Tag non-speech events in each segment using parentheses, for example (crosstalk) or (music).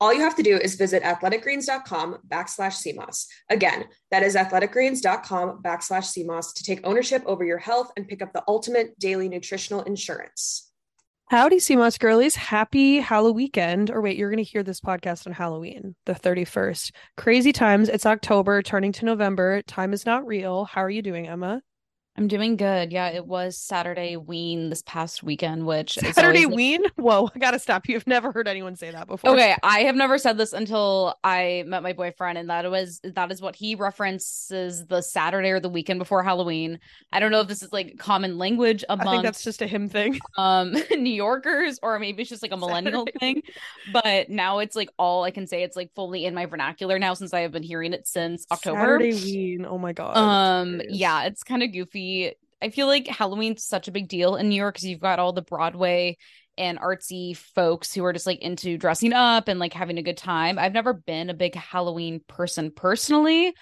All you have to do is visit athleticgreens.com backslash SEAMOSS. Again, that is athleticgreens.com backslash SEAMOSS to take ownership over your health and pick up the ultimate daily nutritional insurance. Howdy, Sea Moss girlies. Happy Halloween weekend. Or wait, you're going to hear this podcast on Halloween, the 31st. Crazy times. It's October, turning to November. Time is not real. How are you doing, Emma? I'm doing good. Yeah, it was Saturday Ween this past weekend, which Saturday always... Ween. Whoa, I gotta stop you. I've never heard anyone say that before. Okay, I have never said this until I met my boyfriend, and that was that is what he references the Saturday or the weekend before Halloween. I don't know if this is like common language among. I think that's just a him thing. (laughs) Um, (laughs) New Yorkers, or maybe it's just like a millennial Saturday. thing. But now it's like all I can say. It's like fully in my vernacular now since I have been hearing it since October. Saturday Ween. Oh my god. Um, yeah, it's kind of goofy I feel like Halloween's such a big deal in New York because you've got all the Broadway and artsy folks who are just like into dressing up and like having a good time. I've never been a big Halloween person personally.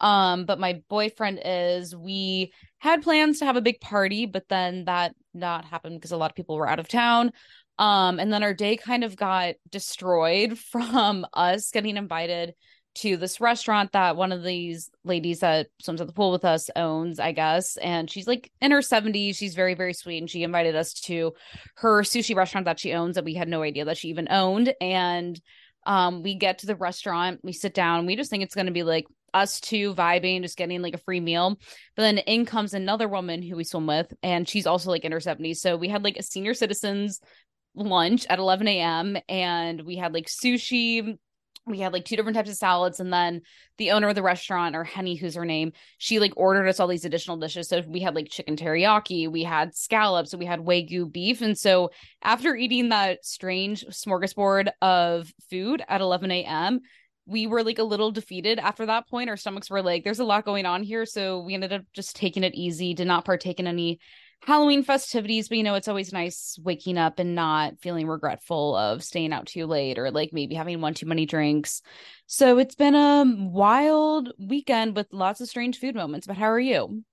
Um, but my boyfriend is. We had plans to have a big party, but then that not happened because a lot of people were out of town. Um, and then our day kind of got destroyed (laughs) from us getting invited to this restaurant that one of these ladies that swims at the pool with us owns, I guess. And she's like in her 70s. She's very, very sweet. And she invited us to her sushi restaurant that she owns that we had no idea that she even owned. And um, we get to the restaurant, we sit down, we just think it's going to be like us two vibing, just getting like a free meal. But then in comes another woman who we swim with, and she's also like in her 70s. So we had like a senior citizens lunch at 11 a.m. and we had like sushi we had like two different types of salads and then the owner of the restaurant or henny who's her name she like ordered us all these additional dishes. So we had like chicken teriyaki we had scallops we had wagyu beef. And so after eating that strange smorgasbord of food at 11 a.m we were like a little defeated after that point. Our stomachs were like there's a lot going on here. So we ended up just taking it easy did not partake in any Halloween festivities, but you know, it's always nice waking up and not feeling regretful of staying out too late or like maybe having one too many drinks. So it's been a wild weekend with lots of strange food moments. But how are you?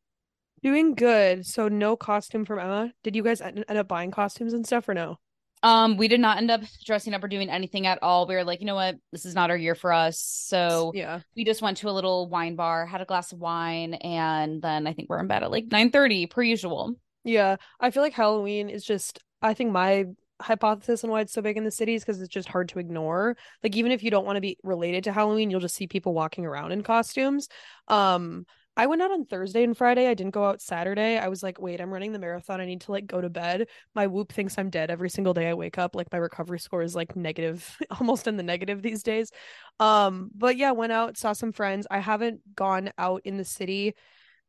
Doing good. So no costume from Emma. Did you guys end up buying costumes and stuff or no? Um, we did not end up dressing up or doing anything at all. We were like, you know what, this is not our year for us. So yeah, we just went to a little wine bar, had a glass of wine, and then I think we're in bed at like nine thirty per usual. Yeah, I feel like Halloween is just I think my hypothesis on why it's so big in the cities because it's just hard to ignore. Like even if you don't want to be related to Halloween, you'll just see people walking around in costumes. Um I went out on Thursday and Friday. I didn't go out Saturday. I was like, wait, I'm running the marathon. I need to like go to bed. My whoop thinks I'm dead every single day I wake up. Like my recovery score is like negative, (laughs) almost in the negative these days. Um, but yeah, went out, saw some friends. I haven't gone out in the city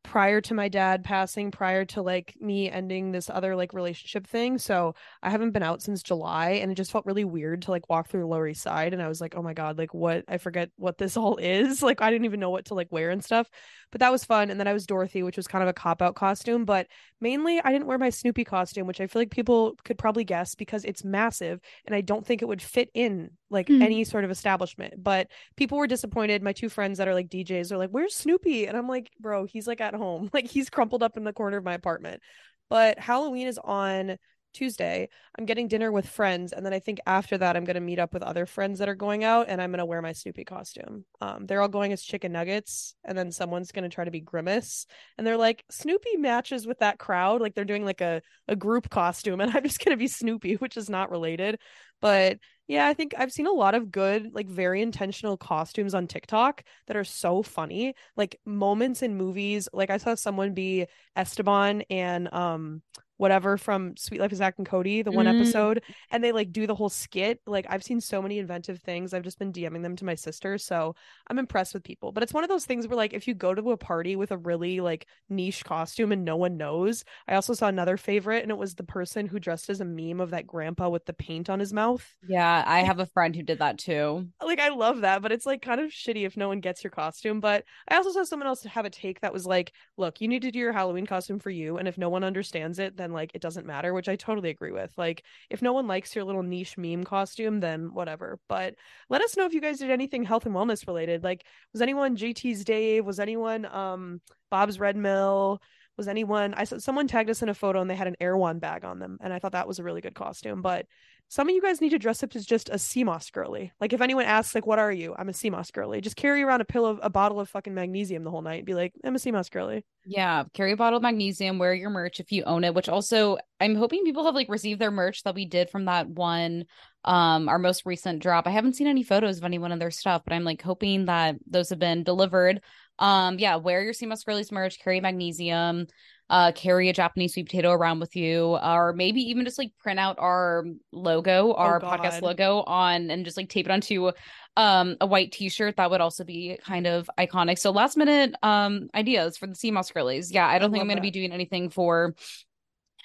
prior to my dad passing, prior to like me ending this other like relationship thing. So I haven't been out since July and it just felt really weird to like walk through the Lower East Side. And I was like, oh my God, like what? I forget what this (laughs) all is. Like I didn't even know what to like wear and stuff. But that was fun. And then I was Dorothy, which was kind of a cop out costume. But mainly I didn't wear my Snoopy costume, which I feel like people could probably guess because it's massive and I don't think it would fit in like mm. any sort of establishment. But people were disappointed. My two friends that are like DJs are like, Where's Snoopy? And I'm like, bro, he's like at home. (laughs) Like he's crumpled up in the corner of my apartment. But Halloween is on Tuesday. I'm getting dinner with friends, and then I think after that, I'm gonna meet up with other friends that are going out, and I'm gonna wear my Snoopy costume. Um, they're all going as chicken nuggets, and then someone's gonna try to be Grimace, and they're like, Snoopy matches with that crowd, like they're doing like a a group costume, (laughs) and I'm just gonna be Snoopy, which is not related, but yeah, I think I've seen a lot of good, like very intentional costumes on TikTok that are so funny. Like moments in movies. Like I saw someone be Esteban and um whatever from Suite Life of Zack and Cody, the one mm. episode, and they like do the whole skit. Like I've seen so many inventive things. I've just been DMing them to my sister, so I'm impressed with people. But it's one of those things where like if you go to a party with a really like niche costume and no one knows. I also saw another favorite, and it was the person who dressed as a meme of that grandpa with the paint on his mouth. Yeah, I have a friend who did that too. Like I love that, but it's like kind of shitty if no one gets your costume. But I also saw someone else have a take that was like, look, you need to do your Halloween costume for you, and if no one understands it, then like it doesn't matter, which I totally agree with. Like if no one likes your little niche meme costume, then whatever. But let us know if you guys did anything health and wellness related. Like was anyone JT's Dave? Was anyone um Bob's Red Mill? Was anyone I saw someone tagged us in a photo and they had an Erewhon bag on them and I thought that was a really good costume. But some of you guys need to dress up as just a Sea Moss girly. Like if anyone asks, like, what are you? I'm a Sea Moss girly. Just carry around a pill of a bottle of fucking magnesium the whole night and be like, I'm a Sea Moss girly. Yeah. Carry a bottle of magnesium, wear your merch if you own it, which also I'm hoping people have like received their merch that we did from that one um our most recent drop. I haven't seen any photos of anyone in their stuff, but I'm like hoping that those have been delivered. Um, yeah, wear your Sea Moss girlies merch, carry magnesium uh, carry a Japanese sweet potato around with you, or maybe even just like print out our logo, oh, our oh podcast logo on and just like tape it onto um a white t-shirt. That would also be kind of iconic. So last minute um ideas for the sea moss girlies. Yeah i don't I think i'm going to be doing anything for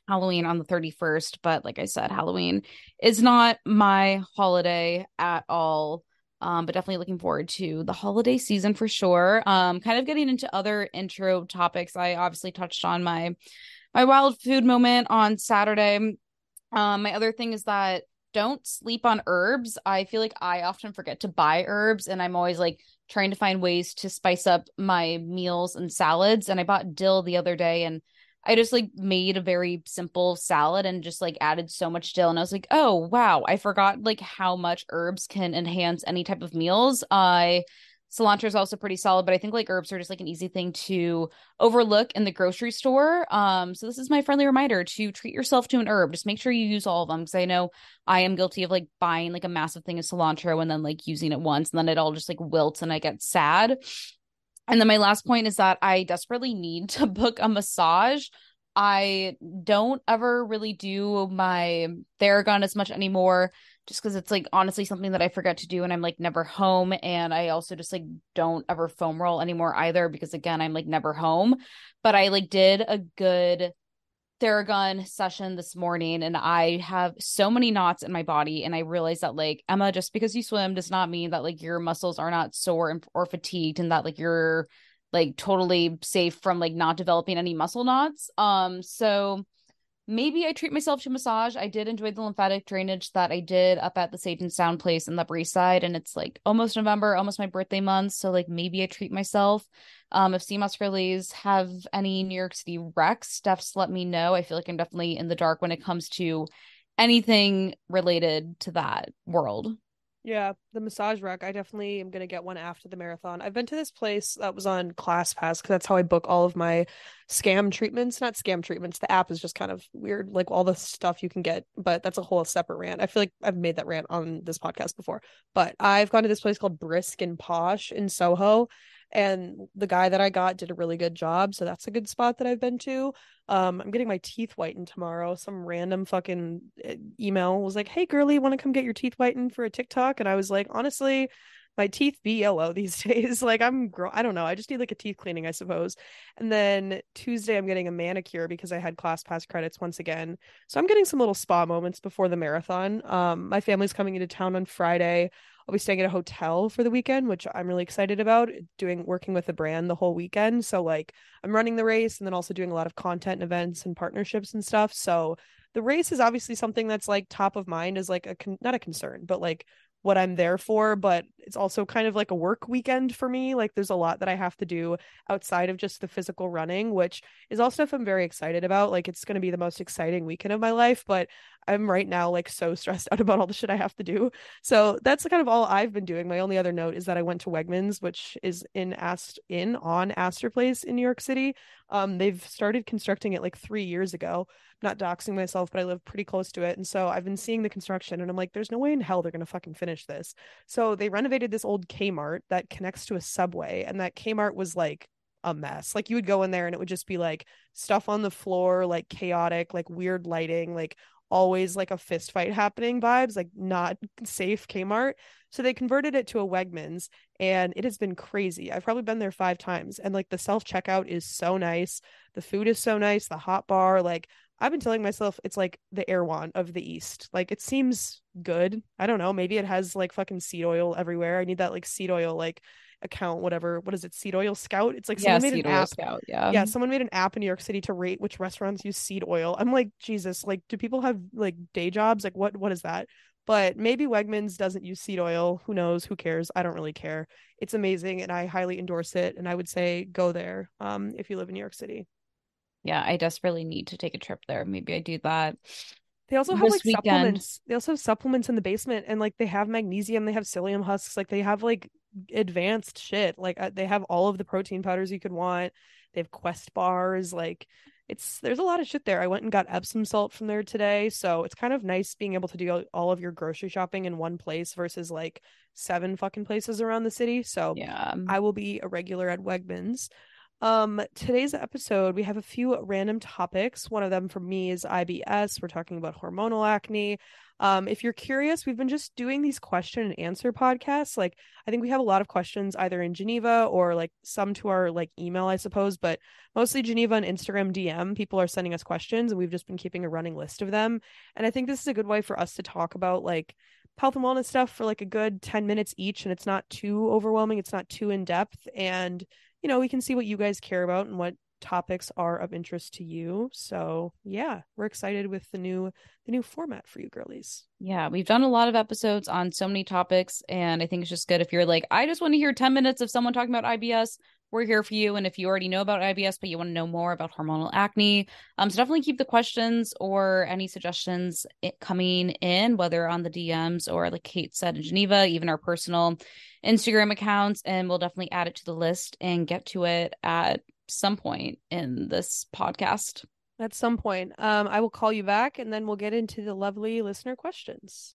halloween on the 31st but like i said halloween is not my holiday at all um, but definitely looking forward to the holiday season for sure. Um, kind of getting into other intro topics. I obviously touched on my my wild food moment on Saturday. Um, my other thing is that don't sleep on herbs. I feel like I often forget to buy herbs, and I'm always like trying to find ways to spice up my meals and salads. And I bought dill the other day, and I just like made a very simple salad and just like added so much dill. And I was like, oh, wow, I forgot like how much herbs can enhance any type of meals. I cilantro is also pretty solid, but I think like herbs are just like an easy thing to overlook in the grocery store. Um, so this is my friendly reminder to treat yourself to an herb. Just make sure you use all of them because I know I am guilty of like buying like a massive thing of cilantro and then like using it once and then it all just like wilts and I get sad. And then my last point is that I desperately need to (laughs) book a massage. I don't ever really do my Theragun as much anymore just because it's like honestly something that I forget to do and I'm like never home. And I also just like don't ever foam roll anymore either because again, I'm like never home. But I like did a good Theragun session this morning and I have so many knots in my body and I realized that like Emma just because you swim does not mean that like your muscles are not sore and, or fatigued and that like you're like totally safe from like not developing any muscle knots. Um so maybe I treat myself to massage. I did enjoy the lymphatic drainage that I did up at the Sage and Sound place in the Upper Side, and it's like almost November, almost my birthday month. So like maybe I treat myself. Um, if sea moss girlies have any New York City recs, Steph's let me know. I feel like I'm definitely in the dark when it comes to anything related to that world. Yeah, the massage rack. I definitely am gonna get one after the marathon. I've been to this place that was on ClassPass because that's how I book all of my scam treatments. Not scam treatments. The app is just kind of weird, like all the stuff you can get. But that's a whole separate rant. I feel like I've made that rant on this podcast before. But I've gone to this place called Brisk and Posh in Soho, and the guy that I got did a really good job. So that's a good spot that I've been to. Um, I'm getting my teeth whitened tomorrow. Some random fucking eh, email was like, "Hey, girly, want to come get your teeth whitened for a TikTok?" And I was like, honestly, my teeth be yellow these (laughs) days. like I'm I don't know. I just need like a teeth cleaning, I suppose. And then Tuesday I'm getting a manicure because I had class pass credits once again. So I'm getting some little spa moments before the marathon. Um my family's coming into town on Friday. I'll be staying at a hotel for the weekend, which I'm really excited about. Doing working with the brand the whole weekend. So like I'm running the race and then also doing a lot of content and events and partnerships and stuff. So the race is obviously something that's like top of mind is like a con- not a concern, but like what I'm there for, but it's also kind of like a work weekend for me. Like there's a lot that I have to do outside of just the physical running, which is all stuff I'm very excited about. Like it's going to be the most exciting weekend of my life, but I'm right now like so (laughs) stressed out about all the shit I have to do. So that's kind of all I've been doing. My only other note is that I went to Wegmans, which is in Ast in on Astor Place in New York City. Um, they've started constructing it like three years ago. I'm not doxing myself, but I live pretty close to it, and so I've been seeing the construction, and I'm like, there's no way in hell they're gonna fucking finish this. So they renovated this old Kmart that connects to a subway, and that Kmart was like a mess. Like you would go in there and it would just be like stuff on the floor, like chaotic, like weird lighting, like always like a fist fight happening vibes, like not safe Kmart. So they converted it to a Wegmans and it has been crazy. I've probably been there five times and like the self checkout is so nice. The food is so nice. The hot bar, like I've been telling myself it's like the Erewhon of the East. Like it seems good. I don't know. Maybe it has like fucking seed oil everywhere. I need that like seed oil like account, whatever. What is it? Seed oil scout? It's like yeah, someone made an app. scout. Yeah. Yeah, someone made an app in New York City to rate which restaurants use seed oil. I'm like, Jesus, like do people have like day jobs? Like what what is that? But maybe Wegmans doesn't use seed oil. Who knows? Who cares? I don't really care. It's amazing and I highly endorse it. And I would say go there um, if you live in New York City. Yeah, I desperately need to take a trip there. Maybe I do that. They also have like weekend. supplements. They also have supplements in the basement and like they have magnesium, they have psyllium husks, like they have like advanced shit. Like uh, they have all of the protein powders you could want. They have quest bars, like it's there's a lot of shit there. I went and got Epsom salt from there today, so it's kind of nice being able to do all of your grocery shopping in one place versus like seven fucking places around the city. So Yeah. I will be a regular at Wegmans. Um, today's episode, we have a few random topics. One of them for me is IBS. We're talking about hormonal acne. Um, if you're curious, we've been just doing these question and answer podcasts. Like, I think we have a lot of questions either in Geneva or like some to our like email, I suppose, but mostly Geneva and Instagram DM. People are sending us questions, and we've just been keeping a running list of them. And I think this is a good way for us to talk about like health and wellness stuff for like a good 10 minutes each and it's not too overwhelming it's not too in depth and you know we can see what you guys care about and what topics are of interest to you so yeah we're excited with the new the new format for you girlies Yeah, we've done a lot of episodes on so many topics, and I think it's just good if you're like, I just want to hear 10 minutes of someone talking about IBS. We're here for you. And if you already know about IBS, but you want to know more about hormonal acne, um, so definitely keep the questions or any suggestions coming in, whether on the DMs or like Kate said in Geneva, even our personal Instagram accounts, and we'll definitely add it to the list and get to it at some point in this podcast. at some point um i will call you back and then we'll get into the lovely listener questions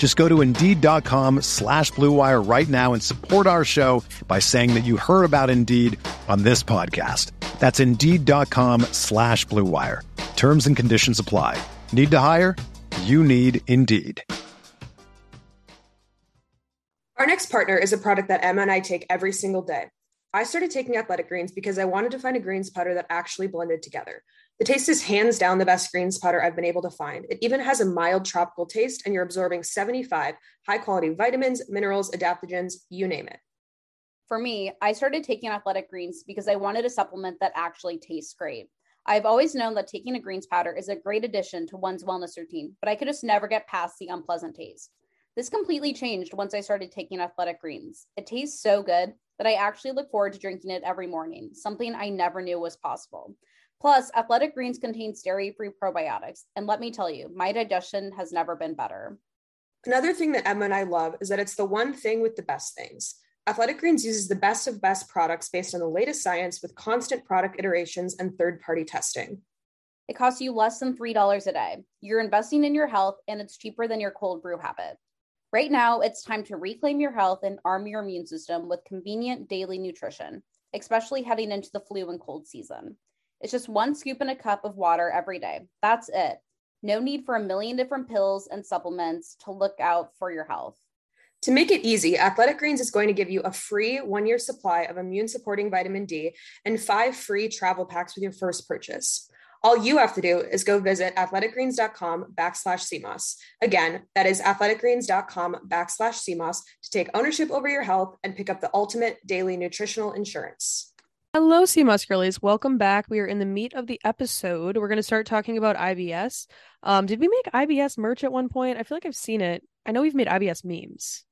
Just go to Indeed.com slash Blue Wire right now and support our show by saying that you heard about Indeed on this podcast. That's Indeed.com slash Blue Wire. Terms and conditions apply. Need to hire? You need Indeed. Our next partner is a product that Emma and I take every single day. I started taking athletic greens because I wanted to find a greens powder that actually blended together. The taste is hands down the best greens powder I've been able to find. It even has a mild tropical taste, and you're absorbing 75 high quality vitamins, minerals, adaptogens, you name it. For me, I started taking athletic greens because I wanted a supplement that actually tastes great. I've always known that taking a greens powder is a great addition to one's wellness routine, but I could just never get past the unpleasant taste. This completely changed once I started taking athletic greens. It tastes so good that I actually look forward to drinking it every morning, something I never knew was possible. Plus, athletic greens contains dairy free probiotics. And let me tell you, my digestion has never been better. Another thing that Emma and I love is that it's the one thing with the best things. Athletic Greens uses the best of best products based on the latest science with constant product iterations and third party testing. It costs you less than $3 a day. You're investing in your health, and it's cheaper than your cold brew habit. Right now, it's time to reclaim your health and arm your immune system with convenient daily nutrition, especially heading into the flu and cold season. It's just one scoop in a cup of water every day. That's it. No need for a million different pills and supplements to look out for your health. To make it easy, Athletic Greens is going to give you a free one year supply of immune supporting vitamin D and five free travel packs with your first purchase. All you have to do is go visit athleticgreens.com backslash SEAMOSS. Again, that is athleticgreens.com backslash SEAMOSS to take ownership over your health and pick up the ultimate daily nutritional insurance. Hello, Sea Moss girlies. Welcome back. We are in the meat of the episode. We're going to start talking about IBS. Um, did we make IBS merch at one point? I feel like I've seen it. I know we've made IBS memes.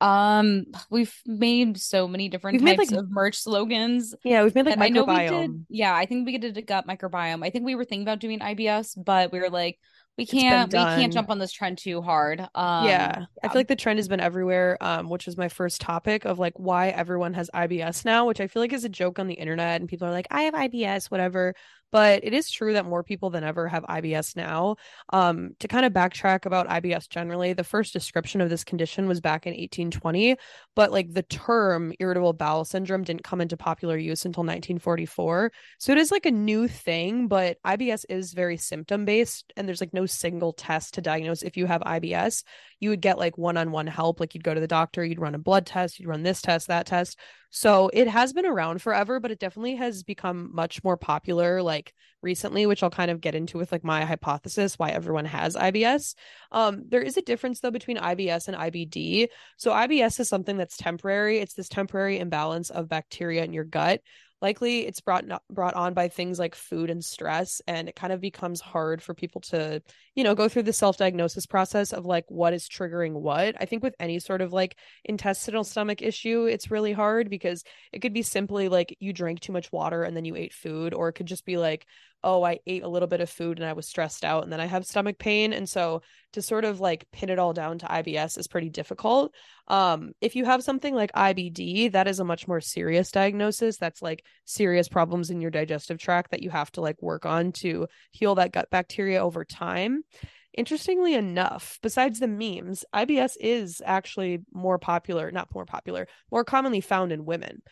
Um, we've made so many different We've made, types like- of merch slogans. Yeah, we've made like And I know we did. microbiome. Yeah, I think we did a gut microbiome. I think we were thinking about doing IBS, but we were like, we can't, we can't jump on this trend too hard. Um, yeah, I feel like the trend has been everywhere, um, which was my first topic of like why everyone has IBS now, which I feel like is a joke on the internet, and people are like, "I have IBS," whatever. But it is true that more people than ever have IBS now. Um, to kind of backtrack about IBS generally, the first description of this condition was back in 1820, but like the term irritable bowel syndrome didn't come into popular use until 1944. So it is like a new thing, but IBS is very symptom based, and there's like no single test to diagnose if you have IBS. You would get like one on one help, like you'd go to the doctor, you'd run a blood test, you'd run this test, that test. So it has been around forever, but it definitely has become much more popular like recently, which I'll kind of get into with like my hypothesis why everyone has IBS. Um, there is a difference though between IBS and IBD. So IBS is something that's temporary. It's this temporary imbalance of bacteria in your gut. Likely it's brought brought on by things like food and stress and it kind of becomes hard for people to, you know, go through the self-diagnosis process of like what is triggering what. I think with any sort of like intestinal stomach issue, it's really hard because it could be simply like you drank too much water and then you ate food or it could just be like oh, I ate a little bit of food and I was stressed out and then I have stomach pain. And so to sort of like pin it all down to IBS is pretty difficult. Um, if you have something like IBD, that is a much more serious diagnosis. That's like serious problems in your digestive tract that you have to like work on to heal that gut bacteria over time. Interestingly enough, besides the memes, IBS is actually more popular, not more popular, more commonly found in women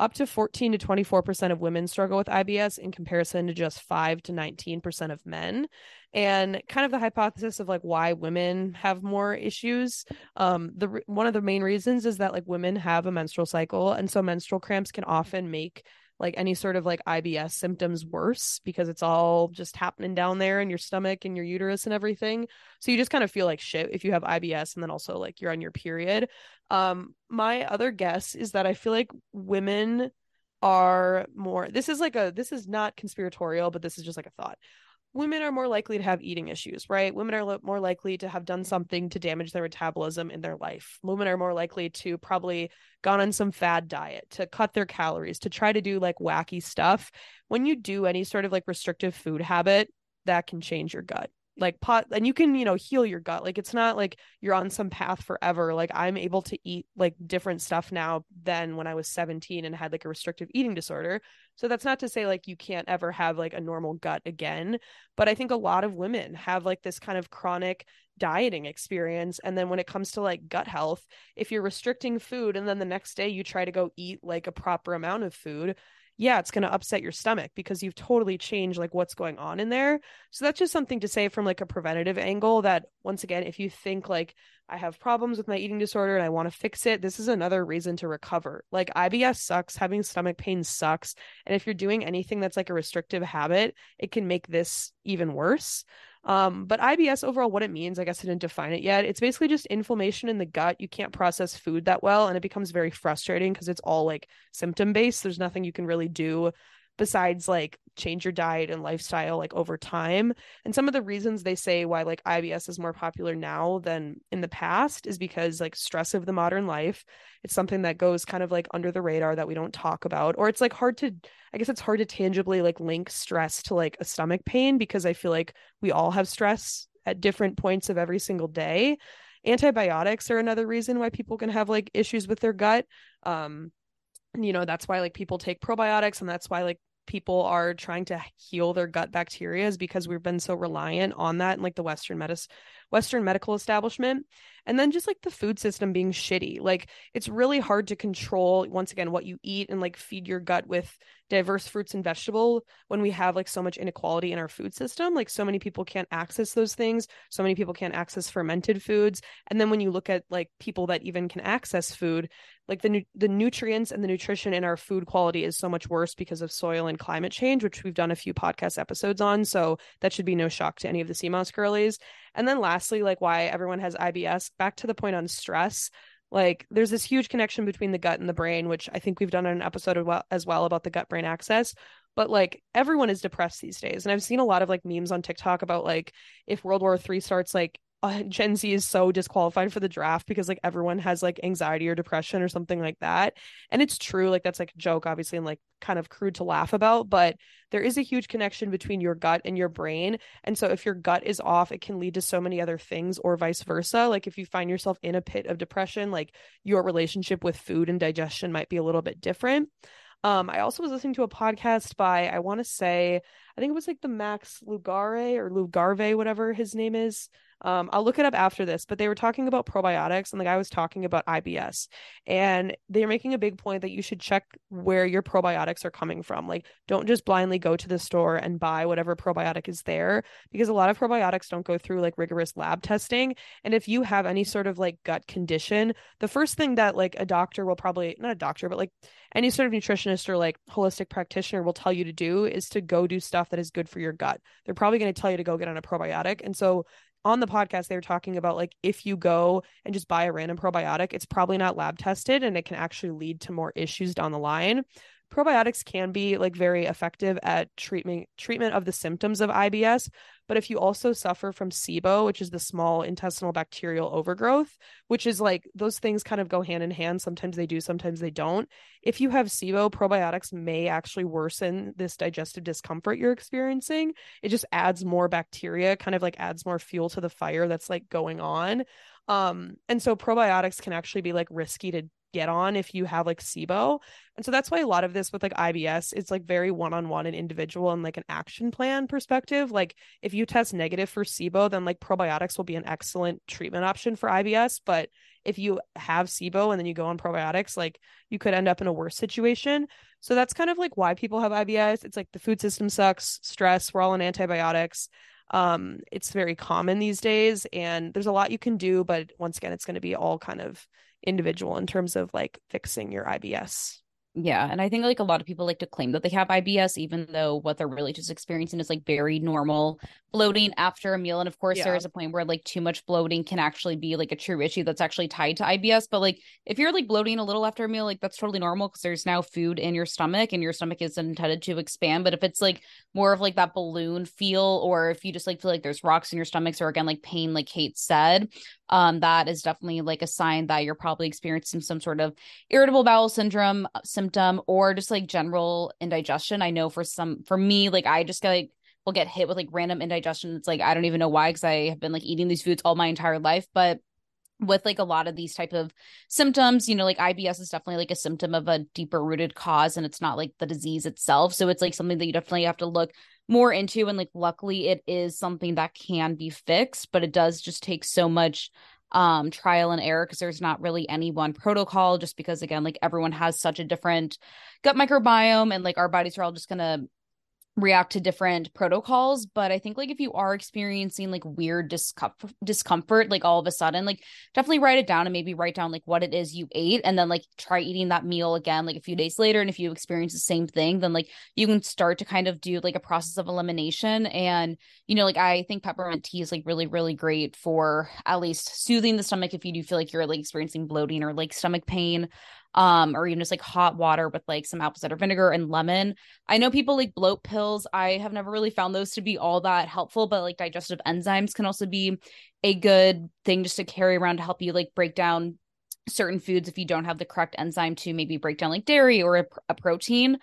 up to 14 to 24% of women struggle with IBS in comparison to just 5 to 19% of men. And kind of the hypothesis of like why women have more issues. Um, the one of the main reasons is that like women have a menstrual cycle, and so menstrual cramps can often make like any sort of like IBS symptoms worse because it's all just happening down there in your stomach and your uterus and everything. So you just kind of feel like shit if you have IBS and then also like you're on your period. Um, my other guess is that I feel like women are more this is like a this is not conspiratorial, but this is just like a thought. Women are more likely to have eating issues, right? Women are more likely to have done something to damage their metabolism in their life. Women are more likely to probably gone on some fad diet, to cut their calories, to try to do like wacky stuff. When you do any sort of like restrictive food habit, that can change your gut like pot and you can you know heal your gut like it's not like you're on some path forever like i'm able to eat like different stuff now than when i was 17 and had like a restrictive eating disorder. So that's not to say like you can't ever have like a normal gut again but i think a lot of women have like this kind of chronic dieting experience and then when it comes to like gut health if you're restricting food and then the next day you try to go eat like a proper amount of food yeah, it's going to upset your stomach because you've totally changed like what's going on in there. So that's just something to say from like a preventative angle that once again, if you think like I have problems with my eating disorder and I want to fix it, this is another reason to recover. Like IBS sucks, having stomach pain sucks, and if you're doing anything that's like a restrictive habit, it can make this even worse. Um, but IBS overall, what it means, I guess I didn't define it yet. It's basically just inflammation in the gut. You can't process food that well, and it becomes very frustrating because it's all like symptom based. There's nothing you can really do besides like change your diet and lifestyle like over time. And some of the reasons they say why like IBS is more popular now than in the past is because like stress of the modern life. It's something that goes kind of like under the radar that we don't talk about or it's like hard to I guess it's hard to tangibly like link stress to like a stomach pain because I feel like we all have stress at different points of every single day. Antibiotics are another reason why people can have like issues with their gut. Um you know that's why like people take probiotics and that's why like people are trying to heal their gut bacteria is because we've been so reliant on that in like the western medicine western medical establishment. And then just like the food system being shitty. Like it's really hard to control once again what you eat and like feed your gut with diverse fruits and vegetable when we have like so much inequality in our food system. Like so many people can't access those things. So many people can't access fermented foods. And then when you look at like people that even can access food like the nu- the nutrients and the nutrition in our food quality is so much worse because of soil and climate change which we've done a few podcast episodes on. So that should be no shock to any of the moss girlies. And then lastly, like why everyone has IBS, back to the point on stress. Like there's this huge connection between the gut and the brain, which I think we've done an episode as well about the gut brain axis. But like everyone is depressed these days. And I've seen a lot of like memes on TikTok about like if World War Three starts, like uh, Gen Z is so disqualified for the draft because like everyone has like anxiety or depression or something like that. And it's true, like that's like a joke, obviously, and like kind of crude to laugh about, but there is a huge connection between your gut and your brain. And so if your gut is off, it can lead to so many other things or vice versa. Like if you find yourself in a pit of depression, like your relationship with food and digestion might be a little bit different. Um, I also was listening to a podcast by I want to say I think it was like the Max Lugare or Lugarve, whatever his name is. Um, I'll look it up after this, but they were talking about probiotics and the guy was talking about IBS. And they're making a big point that you should check where your probiotics are coming from. Like, don't just blindly go to the store and buy whatever probiotic is there because a lot of probiotics don't go through like rigorous lab testing. And if you have any sort of like gut condition, the first thing that like a doctor will probably, not a doctor, but like any sort of nutritionist or like holistic practitioner will tell you to do is to go do stuff that is good for your gut. They're probably going to tell you to go get on a probiotic. And so on the podcast they were talking about like if you go and just buy a random probiotic it's probably not lab tested and it can actually lead to more issues down the line probiotics can be like very effective at treatment treatment of the symptoms of IBS but if you also suffer from SIBO which is the small intestinal bacterial overgrowth which is like those things kind of go hand in hand. Sometimes they do sometimes they don't. If you have SIBO probiotics may actually worsen this digestive discomfort you're experiencing. It just adds more bacteria kind of like adds more fuel to the fire that's like going on. Um and so probiotics can actually be like risky to get on if you have like SIBO. And so that's why a lot of this with like IBS it's like very one on one and individual and like an action plan perspective. Like if you test negative for SIBO, then like probiotics will be an excellent treatment option for IBS. But if you have SIBO and then you go on probiotics, like you could end up in a worse situation. So that's kind of like why people have IBS. It's like the food system sucks, stress, we're all on antibiotics um it's very common these days and there's a lot you can do but once again it's going to be all kind of individual in terms of like fixing your IBS. Yeah. And I think like a lot of people like to claim that they have IBS, even though what they're really just experiencing is like very normal bloating after a meal. And of course, yeah. there is a point where like too much bloating can actually be like a true issue that's actually tied to IBS. But like if you're like bloating a little after a meal, like that's totally normal because there's now food in your stomach and your stomach is intended to expand. But if it's like more of like that balloon feel, or if you just like feel like there's rocks in your stomachs, or again, like pain, like Kate said, um, that is definitely like a sign that you're probably experiencing some sort of irritable bowel syndrome uh, symptom or just like general indigestion. I know for some, for me, like I just get like, will get hit with like random indigestion. It's like, I don't even know why, because I have been like eating these foods all my entire life. But with like a lot of these type of symptoms you know like ibs is definitely like a symptom of a deeper rooted cause and it's not like the disease itself so it's like something that you definitely have to look more into and like luckily it is something that can be fixed but it does just take so much um trial and error because there's not really any one protocol just because again like everyone has such a different gut microbiome and like our bodies are all just going to react to different protocols but i think like if you are experiencing like weird discomfort discomfort like all of a sudden like definitely write it down and maybe write down like what it is you ate and then like try eating that meal again like a few days later. And if you experience the same thing then like you can start to kind of do like a process of elimination. And you know like i think peppermint tea is like really really great for at least soothing the stomach if you do feel like you're like experiencing bloating or like stomach pain um, or even just like hot water with like some apple cider vinegar and lemon. I know people like bloat pills. I have never really found those to be all that helpful, but like digestive enzymes can also be a good thing just to carry around to help you like break down certain foods if you don't have the correct enzyme to maybe break down like dairy or a, a protein.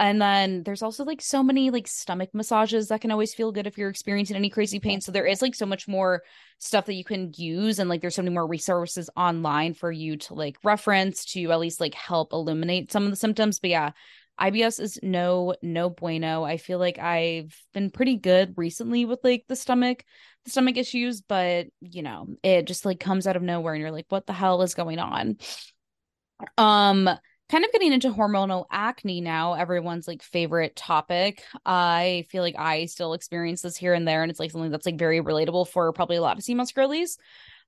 And then there's also like so many like stomach massages that can always feel good if you're experiencing any crazy pain. So there is like so much more stuff that you can use. And like there's so many more resources online for you to like reference to at least like help illuminate some of the symptoms. But yeah, IBS is no, no bueno. I feel like I've been pretty good recently with like the stomach, the stomach issues, but you know, it just like comes out of nowhere and you're like, what the hell is going on? Um, kind of getting into hormonal acne now everyone's like favorite topic. I feel like i still experience this here and there and it's like something that's like very relatable for probably a lot of moss girlies.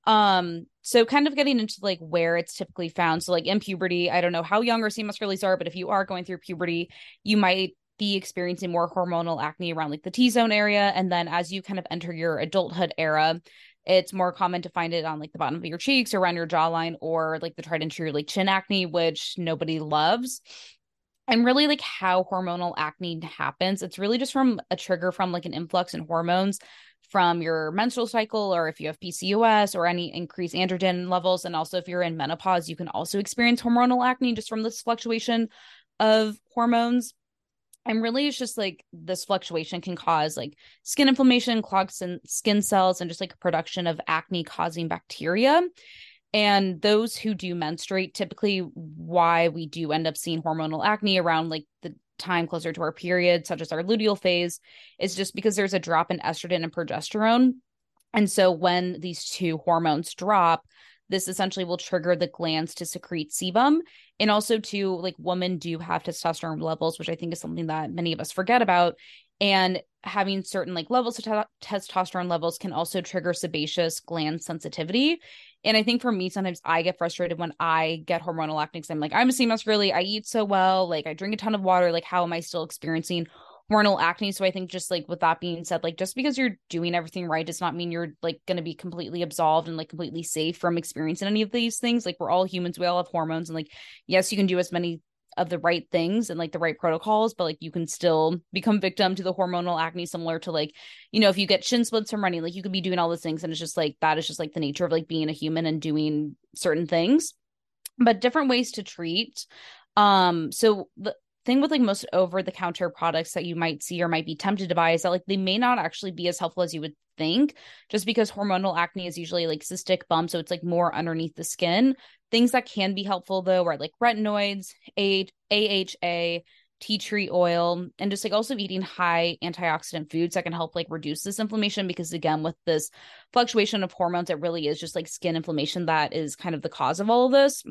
Um so kind of getting into like where it's typically found. So like in puberty i don't know how young our sea moss girlies are but if you are going through puberty you might be experiencing more hormonal acne around like the t-zone area. And then as you kind of enter your adulthood era it's more common to find it on like the bottom of your cheeks or around your jawline or like the tried and true like chin acne, which nobody loves. And really like how hormonal acne happens. It's really just from a trigger from like an influx in hormones from your menstrual cycle or if you have PCOS or any increased androgen levels. And also if you're in menopause, you can also experience hormonal acne just from this fluctuation of hormones and really it's just like this fluctuation can cause like skin inflammation clogged skin cells and just like production of acne causing bacteria. And those who do menstruate typically why we do end up seeing hormonal acne around like the time closer to our period such as our luteal phase is just because there's a drop in estrogen and progesterone. And so when these two hormones drop this essentially will trigger the glands to secrete sebum. And also to like women do have testosterone levels which i think is something that many of us forget about. And having certain like levels of te- testosterone levels can also trigger sebaceous gland sensitivity. And i think for me sometimes i get frustrated when i get hormonal acne i'm like i'm a moss really i eat so well like i drink a ton of water like how am i still experiencing hormonal acne. So I think just like with that being said, like just because you're doing everything right does not mean you're like going to be completely absolved and like completely safe from experiencing any of these things. Like we're all humans, we all have hormones, and like yes, you can do as many of the right things and like the right protocols, but like you can still become victim to the hormonal acne, similar to like, you know, if you get shin splits from running, like you could be doing all those things. And it's just like that is just like the nature of like being a human and doing certain things, but different ways to treat. Um, so the thing with like most over the counter products that you might see or might be tempted to buy is that like they may not actually be as helpful as you would think just because hormonal acne is usually like cystic bump so it's like more underneath the skin. Things that can be helpful though are like retinoids AHA tea tree oil and just like also eating high antioxidant foods that can help like reduce this inflammation because again with this fluctuation of hormones it really is just like skin inflammation that is kind of the cause of all of this.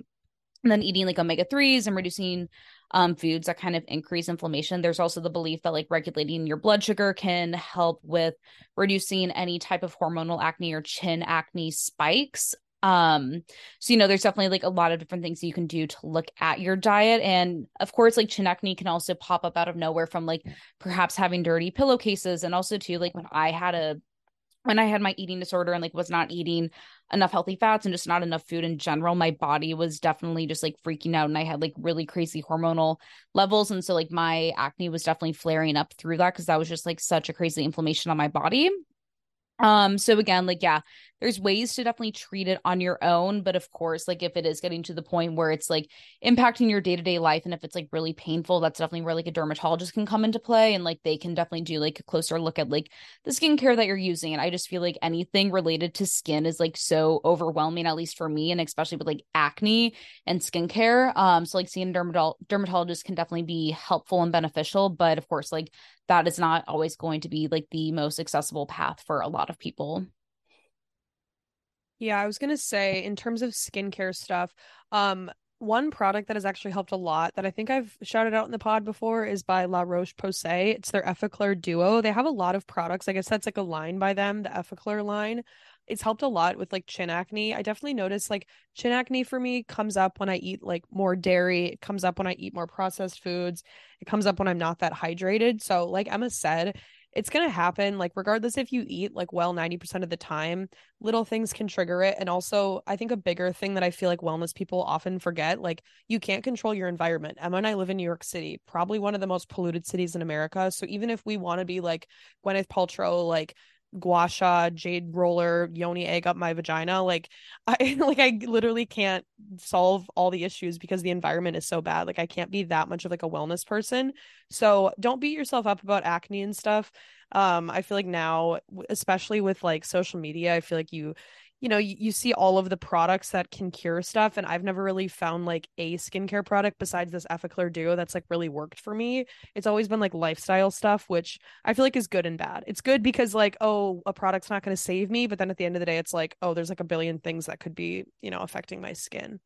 And then eating like omega 3s and reducing um, foods that kind of increase inflammation. There's also the belief that like regulating your blood sugar can help with reducing any type of hormonal acne or chin acne spikes. Um, so you know, there's definitely like a lot of different things you can do to look at your diet. And of course, like chin acne can also pop up out of nowhere from like perhaps having dirty pillowcases. And also too, like when I had a when I had my eating disorder and like was not eating enough healthy fats and just not enough food in general, my body was definitely just like freaking out and I had like really crazy hormonal levels. And so like my acne was definitely flaring up through that because that was just like such a crazy inflammation on my body. Um, so again, like, yeah, there's ways to definitely treat it on your own. But of course, like, if it is getting to the point where it's like impacting your day to day life, and if it's like really painful, that's definitely where like a dermatologist can come into play. And like, they can definitely do like a closer look at like the skincare that you're using. And I just feel like anything related to skin is like so overwhelming, at least for me, and especially with like acne and skincare. Um, so like seeing a dermatol- dermatologist can definitely be helpful and beneficial. But of course, like, that is not always going to be like the most accessible path for a lot of people. Yeah, I was going to say in terms of skincare stuff, um one product that has actually helped a lot that I think I've shouted out in the pod before is by La Roche Posay. It's their Effaclar Duo. They have a lot of products. I guess that's like a line by them, the Effaclar line it's helped a lot with like chin acne. I definitely notice like chin acne for me comes up when I eat like more dairy. It comes up when I eat more processed foods. It comes up when I'm not that hydrated. So, like Emma said, it's going to happen like regardless if you eat like well 90% of the time little things can trigger it and also i think a bigger thing that i feel like wellness people often forget like you can't control your environment emma and i live in new york city probably one of the most polluted cities in america so even if we want to be like gwyneth paltrow like gua sha jade roller yoni egg up my vagina like i (laughs) like i literally can't solve all the issues because the environment is so bad. Like i can't be that much of like a wellness person. So don't beat yourself up about acne and stuff. Um i feel like now especially with like social media i feel like you you know, you, you see all of the products that can cure stuff. And I've never really found like a skincare product besides this Effaclar Duo that's like really worked for me. It's always been like lifestyle stuff, which I feel like is good and bad. It's good because like, oh, a product's not going to save me. But then at the end of the day, it's like, oh, there's like a billion things that could be, you know, affecting my skin.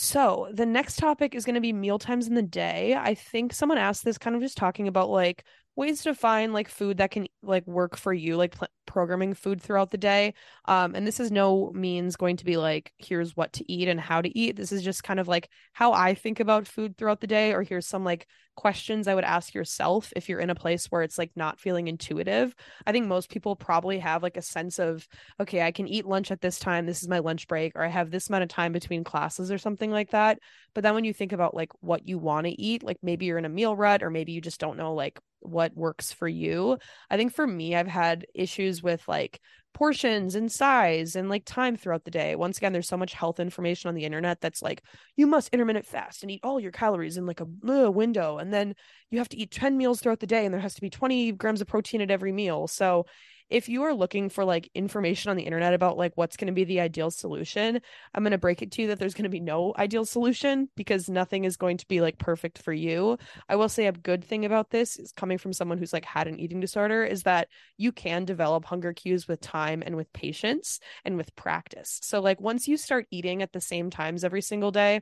So the next topic is going to be meal times in the day. I think someone asked this kind of just talking about like ways to find like food that can like work for you like pl- programming food throughout the day. Um and this is no means going to be like here's what to eat and how to eat. This is just kind of like how i think about food throughout the day or here's some like questions i would ask yourself if you're in a place where it's like not feeling intuitive. I think most people probably have like a sense of okay i can eat lunch at this time. This is my lunch break or i have this amount of time between classes or something like that. But then when you think about like what you want to eat like maybe you're in a meal rut or maybe you just don't know like what works for you. I think for me, I've had issues with like portions and size and like time throughout the day. Once again, there's so much health information on the internet that's like, you must intermittent fast and eat all your calories in like a uh, window. And then you have to eat 10 meals throughout the day and there has to be 20 grams of protein at every meal. So if you are looking for like information on the internet about like what's going to be the ideal solution, I'm going to break it to you that there's going to be no ideal solution because nothing is going to be like perfect for you. I will say a good thing about this is coming from someone who's like had an eating disorder is that you can develop hunger cues with time and with patience and with practice. So like once you start eating at the same times every single day,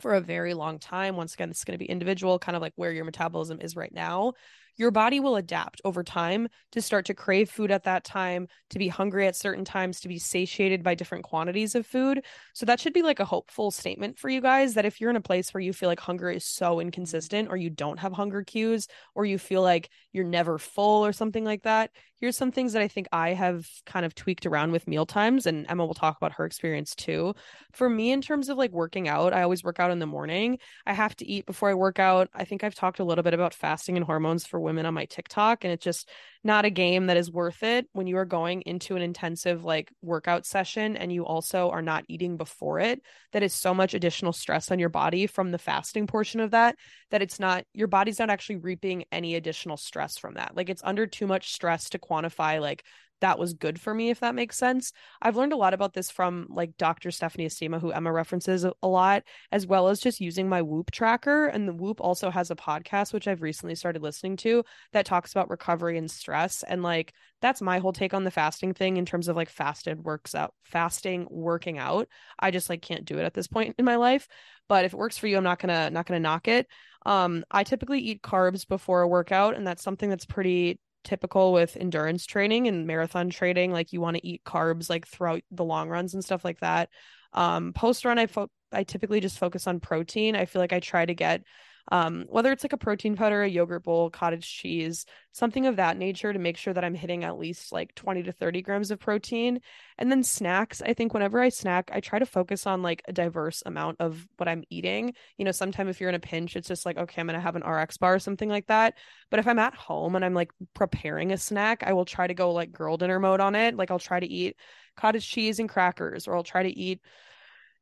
for a very long time. Once again, is going to be individual, kind of like where your metabolism is right now your body will adapt over time to start to crave food at that time, to be hungry at certain times, to be satiated by different quantities of food. So that should be like a hopeful statement for you guys that if you're in a place where you feel like hunger is so inconsistent or you don't have hunger cues or you feel like you're never full or something like that, here's some things that I think I have kind of tweaked around with meal times and Emma will talk about her experience too. For me in terms of like working out, I always work out in the morning. I have to eat before I work out. I think I've talked a little bit about fasting and hormones for women on my TikTok, and it's just not a game that is worth it when you are going into an intensive like workout session and you also are not eating before it. That is so much additional stress on your body from the fasting portion of that that it's not your body's not actually reaping any additional stress from that. Like it's under too much stress to quantify like that was good for me if that makes sense. I've learned a lot about this from like dr stephanie estima who emma references a, lot as well as just using my whoop tracker and the whoop also has a podcast which i've recently started listening to that talks about recovery and stress and like that's my whole take on the fasting thing in terms of like fasted works out fasting working out. I just like can't do it at this point in my life but if it works for you i'm not gonna not gonna knock it. Um i typically eat carbs before a workout and that's something that's pretty typical with endurance training and marathon training like you want to eat carbs like throughout the long runs and stuff like that. Um post run i fo- i typically just focus on protein. I feel like i try to get um, whether it's like a protein powder, a yogurt bowl, cottage cheese, something of that nature to make sure that I'm hitting at least like 20 to 30 grams of protein. And then snacks, I think whenever I snack, I try to focus on like a diverse amount of what I'm eating. You know, sometimes if you're in a pinch, it's just like, okay, I'm going to have an RX bar or something like that. But if I'm at home and I'm like preparing a snack, I will try to go like girl dinner mode on it. Like I'll try to eat cottage cheese and crackers, or I'll try to eat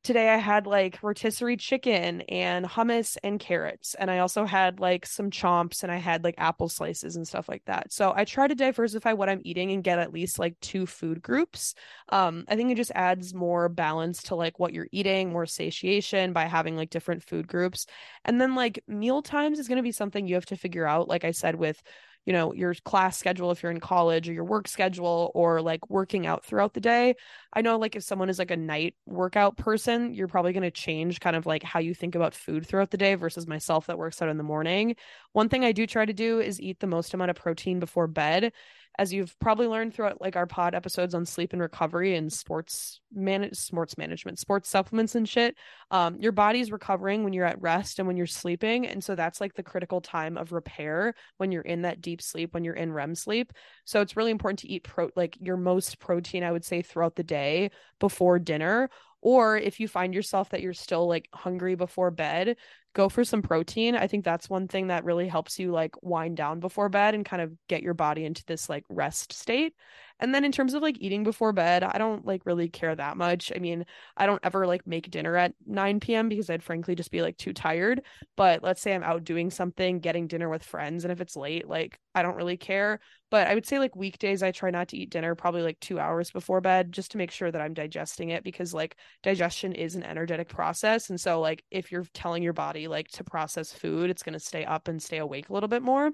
today I had like rotisserie chicken and hummus and carrots. And I also had like some chomps and I had like apple slices and stuff like that. So I try to diversify what I'm eating and get at least like two food groups. Um, I think it just adds more balance to like what you're eating, more satiation by having like different food groups. And then like meal times is going to be something you have to figure out, like I said, with you know your class schedule if you're in college or your work schedule or like working out throughout the day. I know like if someone is like a night workout person you're probably going to change kind of like how you think about food throughout the day versus myself that works out in the morning. One thing i do try to do is eat the most amount of protein before bed as you've probably learned throughout like our pod episodes on sleep and recovery and sports manage sports management, sports supplements and shit, um, your body's recovering when you're at rest and when you're sleeping. And so that's like the critical time of repair when you're in that deep sleep, when you're in REM sleep. So it's really important to eat pro like your most protein, I would say, throughout the day before dinner or if you find yourself that you're still like hungry before bed, go for some protein. I think that's one thing that really helps you like wind down before bed and kind of get your body into this like rest state. And then in terms of like eating before bed, I don't like really care that much. I mean, I don't ever like make dinner at 9 p.m. because I'd frankly just be like too tired. But let's say I'm out doing something, getting dinner with friends, and if it's late, like I don't really care. But I would say like weekdays, I try not to eat dinner probably like two hours before bed just to make sure that I'm digesting it because like digestion is an energetic process. And so, like, if you're telling your body like to process food, it's going to stay up and stay awake a little bit more.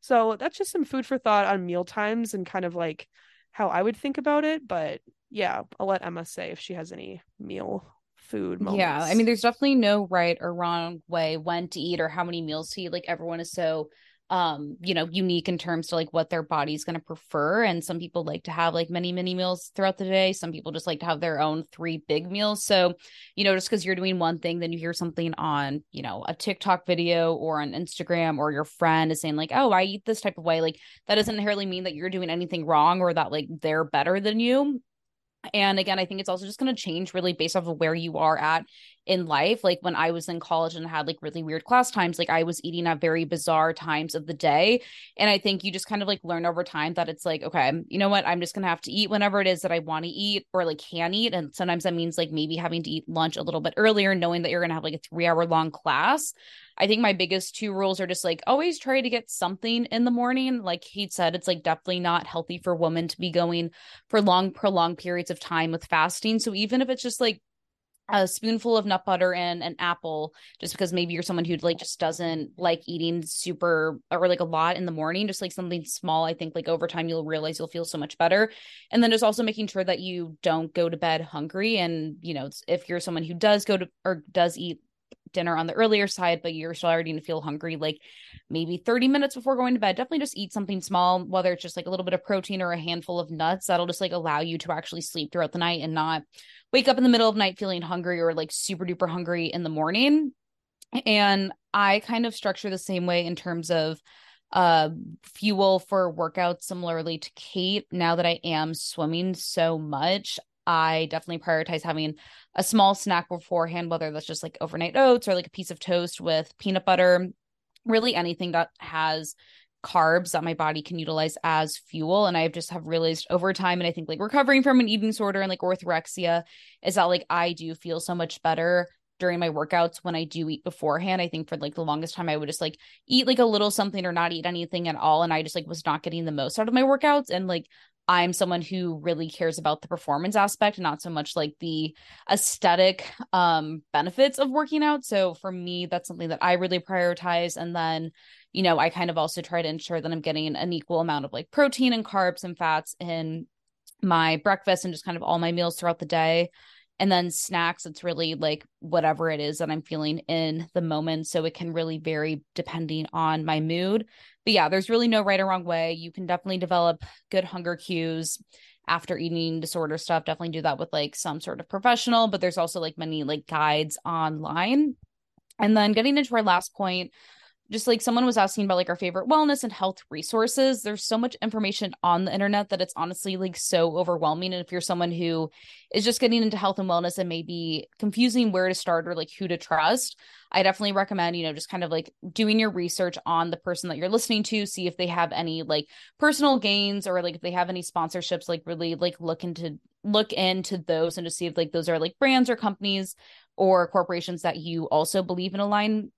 So that's just some food for thought on meal times and kind of like how I would think about it. But yeah, I'll let Emma say if she has any meal food moments. Yeah, I mean, there's definitely no right or wrong way when to eat or how many meals to eat. Like everyone is so um you know unique in terms to like what their body's going to prefer. And some people like to have like many many meals throughout the day. Some people just like to have their own three big meals. So you know just because you're doing one thing then you hear something on you know a tiktok video or on instagram or your friend is saying like oh i eat this type of way. Like that doesn't inherently mean that you're doing anything wrong or that like they're better than you and again, I think it's also just going to change really based off of where you are at in life. Like when I was in college and had like really weird class times, like I was eating at very bizarre times of the day. And I think you just kind of like learn over time that it's like, okay, you know what? I'm just going to have to eat whenever it is that I want to eat or like can eat. And sometimes that means like maybe having to eat lunch a little bit earlier, knowing that you're going to have like a three hour long class. I think my biggest two rules are just like always try to get something in the morning. Like Kate said, it's like definitely not healthy for women to be going for long, prolonged periods of time with fasting. So even if it's just like a spoonful of nut butter and an apple just because maybe you're someone who like just doesn't like eating super or like a lot in the morning just like something small i think like over time you'll realize you'll feel so much better and then just also making sure that you don't go to bed hungry and you know if you're someone who does go to or does eat dinner on the earlier side, but you're starting to feel hungry, like maybe 30 minutes before going to bed, definitely just eat something small, whether it's just like a little bit of protein or a handful of nuts. That'll just like allow you to actually sleep throughout the night and not wake up in the middle of the night feeling hungry or like super duper hungry in the morning. And I kind of structure the same way in terms of uh fuel for workouts similarly to Kate now that I am swimming so much I definitely prioritize having a small snack beforehand, whether that's just like overnight oats or like a piece of toast with peanut butter, really anything that has carbs that my body can utilize as fuel and i just have realized over time and i think like recovering from an eating disorder and like orthorexia is that like i do feel so much better during my workouts when I do eat beforehand. I think for like the longest time I would just like eat like a little something or not eat anything at all and I just like was not getting the most out of my workouts and like I'm someone who really cares about the performance aspect, not so much like the aesthetic um, benefits of working out. So for me, that's something that I really prioritize. And then, you know, I kind of also try to ensure that I'm getting an equal amount of like protein and carbs and fats in my breakfast and just kind of all my meals throughout the day. And then snacks, it's really like whatever it is that I'm feeling in the moment. So it can really vary depending on my mood. But yeah, there's really no right or wrong way. You can definitely develop good hunger cues after eating disorder stuff. Definitely do that with like some sort of professional, but there's also like many like guides online. And then getting into our last point, just like someone was asking about like our favorite wellness and health resources. There's so much information on the internet that it's honestly like so overwhelming. And if you're someone who is just getting into health and wellness and maybe confusing where to start or like who to trust i definitely recommend you know just kind of like doing your research on the person that you're listening to see if they have any like personal gains or like if they have any sponsorships like really like look into look into those and to see if like those are like brands or companies or corporations that you also believe in align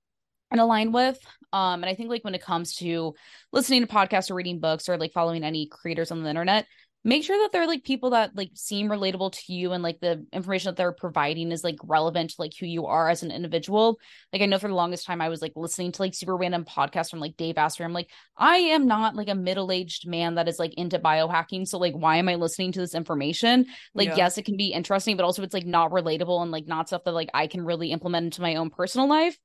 and align with. Um, and I think like when it comes to listening to podcasts or reading books or like following any creators on the internet, make sure that they're like people that like seem relatable to you and like the information that they're providing is like relevant to like who you are as an individual. Like I know for the longest time I was like listening to like super random podcasts from like Dave Asprey. I'm like, I am not like a middle-aged man that is like into biohacking. So like why am I listening to this information? Like, yeah. yes, it can be interesting, but also it's like not relatable and like not stuff that like I can really implement into my own personal life.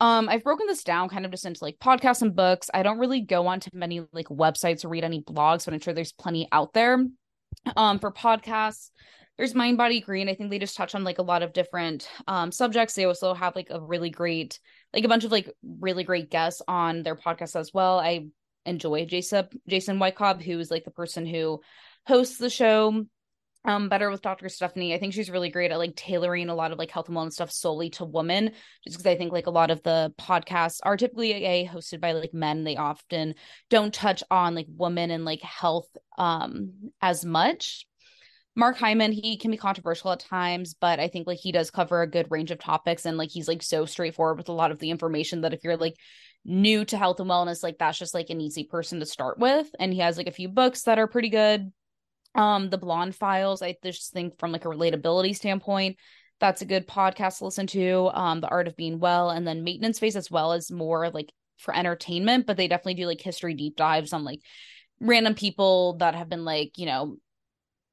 Um, I've broken this down kind of just into like podcasts and books. I don't really go onto many like websites or read any blogs, but I'm sure there's plenty out there. Um, for podcasts, there's Mind Body Green. I think they just touch on like a lot of different um subjects. They also have like a really great, like a bunch of like really great guests on their podcast as well. I enjoy Jason Jason Wachob, who is like the person who hosts the show um better with dr stephanie. I think she's really great at like tailoring a lot of like health and wellness stuff solely to women just because i think like a lot of the podcasts are typically a hosted by like men. They often don't touch on like women and like health um as much. Mark hyman he can be controversial at times but i think like he does cover a good range of topics and like he's like so straightforward with a lot of the information that if you're like new to health and wellness like that's just like an easy person to start with. And he has like a few books that are pretty good um the blonde files i just think from like a relatability standpoint that's a good podcast to listen to um the art of being well and then maintenance phase as well as more like for entertainment but they definitely do like history deep dives on like random people that have been like you know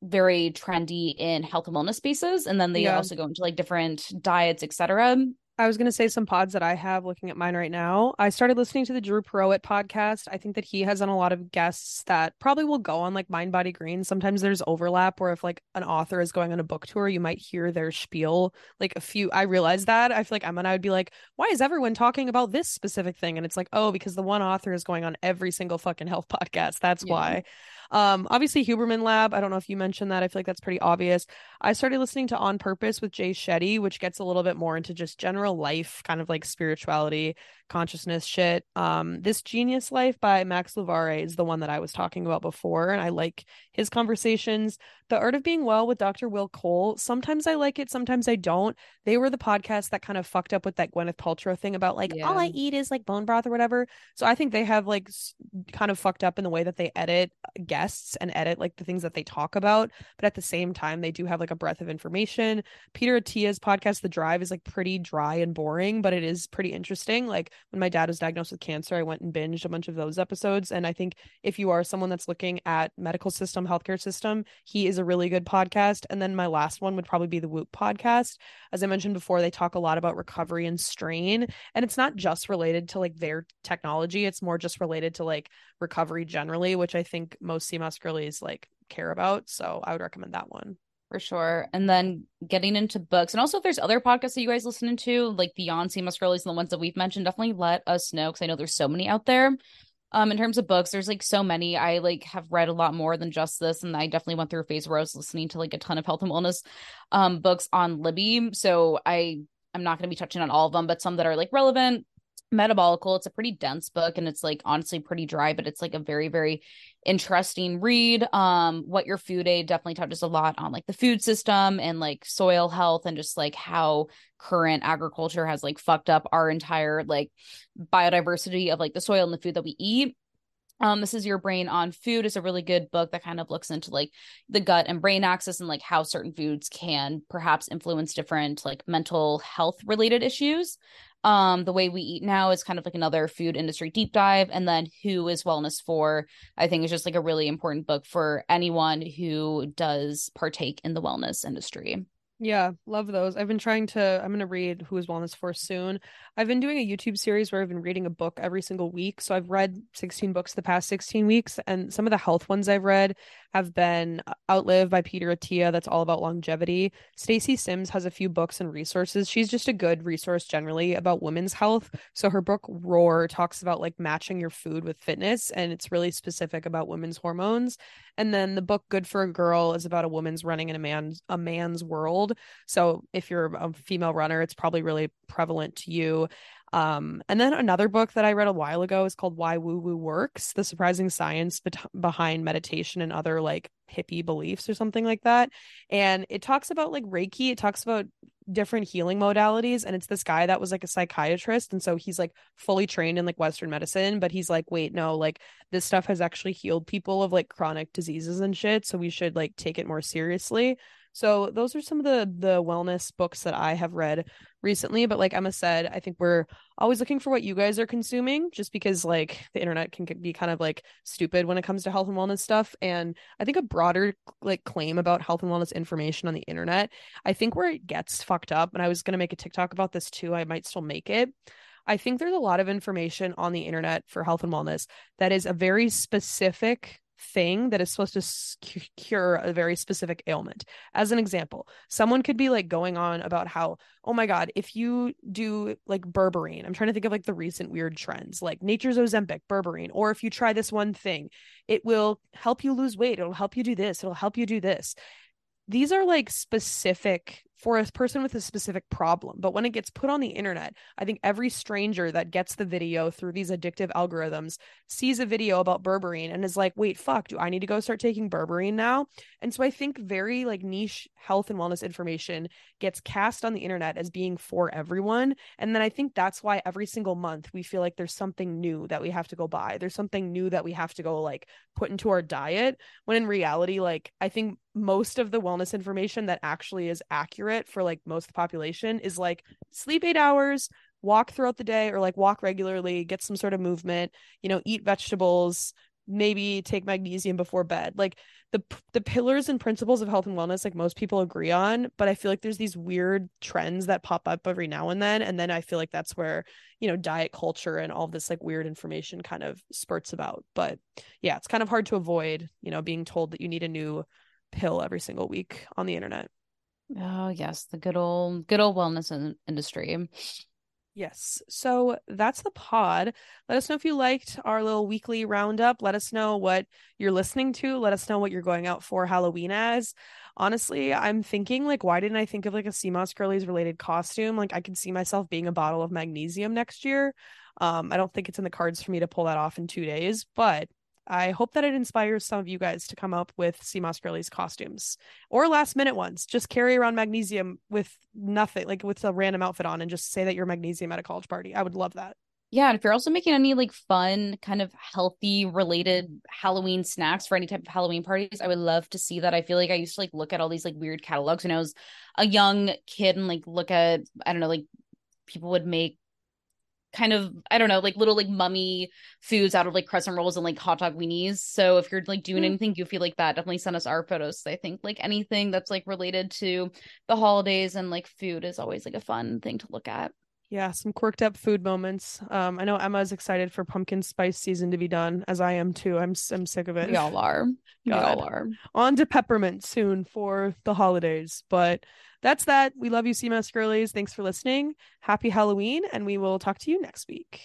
very trendy in health and wellness spaces and then they yeah. also go into like different diets etc I was going to say some pods that I have looking at mine right now. I started listening to the Dhru Purohit podcast. I think that he has on a lot of guests that probably will go on like Mind Body Green. Sometimes there's overlap where if like an author is going on a book tour, you might hear their spiel. Like a few, I realized that. I feel like Emma and I would be like, why is everyone talking about this specific thing? And it's like, oh, because the one author is going on every single fucking health (laughs) podcast. That's yeah. why. Um, obviously Huberman Lab. I don't know if you mentioned that. I feel like that's pretty obvious. I started listening to On Purpose with Jay Shetty, which gets a little bit more into just general life, kind of like spirituality, consciousness shit. Um, This Genius Life by Max Lugavere is the one that I was talking about before, and I like his conversations. The Art of Being Well with Dr. Will Cole. Sometimes I like it, sometimes I don't. They were the podcast that kind of fucked up with that Gwyneth Paltrow thing about like yeah. all I eat is like bone broth or whatever. So I think they have like kind of fucked up in the way that they edit guests and edit like the things that they talk about, but at the same time they do have like a breadth of information. Peter Attia's podcast The Drive is like pretty dry and boring, but it is pretty interesting. Like when my dad was diagnosed with cancer, I went and binged a bunch of those episodes and I think if you are someone that's looking at medical system, healthcare system, he is a really good podcast. And then my last one would probably be the Whoop podcast. As I mentioned before, they talk a lot about recovery and strain. And it's not just related to like their technology, it's more just related to like recovery generally, which I think most Sea Moss girlies like care about. So I would recommend that one. For sure. And then getting into books. And also if there's other podcasts that you guys listening to, like beyond Sea Moss Girlies and the ones that we've mentioned, definitely let us know because I know there's so many out there um in terms of books there's like so many i like have read a lot more than just this and i definitely went through a phase where i was listening to like a ton of health and wellness um books on libby so i i'm not going to be touching on all of them but some that are like relevant metabolical. It's a pretty dense book and it's like honestly pretty dry but it's like a very very interesting read. Um what your food ate definitely touches a lot on like the food system and like soil health and just like how current agriculture has like fucked up our entire like biodiversity of like the soil and the food that we eat. Um this is your brain on food is a really good book that kind of looks into like the gut and brain axis and like how certain foods can perhaps influence different like mental health related issues um the way we eat now is kind of like another food industry deep dive. And then who is wellness for i think is just like a really important book for anyone who does partake in the wellness industry yeah, love those. I've been trying to I'm going to read Who is Wellness for soon. I've been doing a YouTube series where I've been reading a book every single week. So I've read 16 books the past 16 weeks and some of the health ones I've read have been uh, Outlive by Peter Attia that's all about longevity. Stacy Sims has a few books and resources. She's just a good resource generally about women's health. So her book Roar talks about like matching your food with fitness and it's really specific about women's hormones. And then the book Good for a Girl is about a woman's running in a man's a man's world. So if you're a female runner, it's probably really prevalent to you. Um, and then another book that I read a while ago is called Why Woo Woo Works: The Surprising Science Be- Behind Meditation and Other like hippie beliefs or something like that. And it talks about like Reiki. It talks about different healing modalities and it's this guy that was like a psychiatrist and so he's like fully trained in like western medicine but he's like wait no like this stuff has actually healed people of like chronic diseases and shit so we should like take it more seriously so those are some of the the wellness books that I have read recently. But like Emma said, I think we're always looking for what you guys are consuming, just because like the internet can be kind of like stupid when it comes to health and wellness stuff. And I think a broader like claim about health and wellness information on the internet, I think where it gets fucked up, and I was gonna make a TikTok about this too. I might still make it I think there's a lot of information on the internet for health and wellness that is a very specific thing that is supposed to cure a very specific ailment. As an example, someone could be like going on about how, oh my God, if you do like berberine, I'm trying to think of like the recent weird trends, like nature's Ozempic, berberine, or if you try this one thing, it will help you lose weight. It'll help you do this. It'll help you do this. These are like specific for a person with a specific problem. But when it gets put on the internet, I think every stranger that gets the video through these addictive algorithms sees a video about berberine and is like, wait, fuck, do I need to go start taking berberine now? And so I think very like niche health and wellness information gets cast on the internet as being for everyone. And then I think that's why every single month we feel like there's something new that we have to go buy. There's something new that we have to go like put into our diet. When in reality, like I think most of the wellness information that actually is accurate for like most of the population is like sleep eight hours, walk throughout the day or like walk regularly, get some sort of movement, you know, eat vegetables, maybe take magnesium before bed. Like the the pillars and principles of health and wellness like most people agree on, but I feel like there's these weird trends that pop up every now and then and then I feel like that's where, you know, diet culture and all this like weird information kind of spurts about. But yeah, it's kind of hard to avoid, you know, being told that you need a new pill every single week on the internet. Oh yes, the good old good old wellness in- industry. Yes. So that's the pod. Let us know if you liked our little weekly roundup. Let us know what you're listening to. Let us know what you're going out for Halloween as. Honestly, I'm thinking like, why didn't I think of like a Moss Girlies related costume? Like I could see myself being a bottle of magnesium next year. Um, I don't think it's in the cards for me to pull that off in two days, but I hope that it inspires some of you guys to come up with Moss Girlies costumes or last minute ones. Just carry around magnesium with nothing, like with a random outfit on, and just say that you're magnesium at a college party. I would love that. Yeah, and if you're also making any like fun, kind of healthy related Halloween snacks for any type of Halloween parties, I would love to see that. I feel like I used to like look at all these like weird catalogs when I was a young kid and like look at I don't know like people would make kind of I don't know like little like mummy foods out of like crescent rolls and like hot dog weenies. So if you're like doing mm. anything goofy like that, definitely send us our photos. I think like anything that's like related to the holidays and like food is always like a fun thing to look at. Yeah, some quirked up food moments. Um, I know Emma Emma's excited for pumpkin spice season to be done, as I am too. I'm I'm sick of it. Y'all are. (laughs) Y'all are. On to peppermint soon for the holidays, but that's that. We love you, Moss Girlies. Thanks for listening. Happy Halloween, and we will talk to you next week.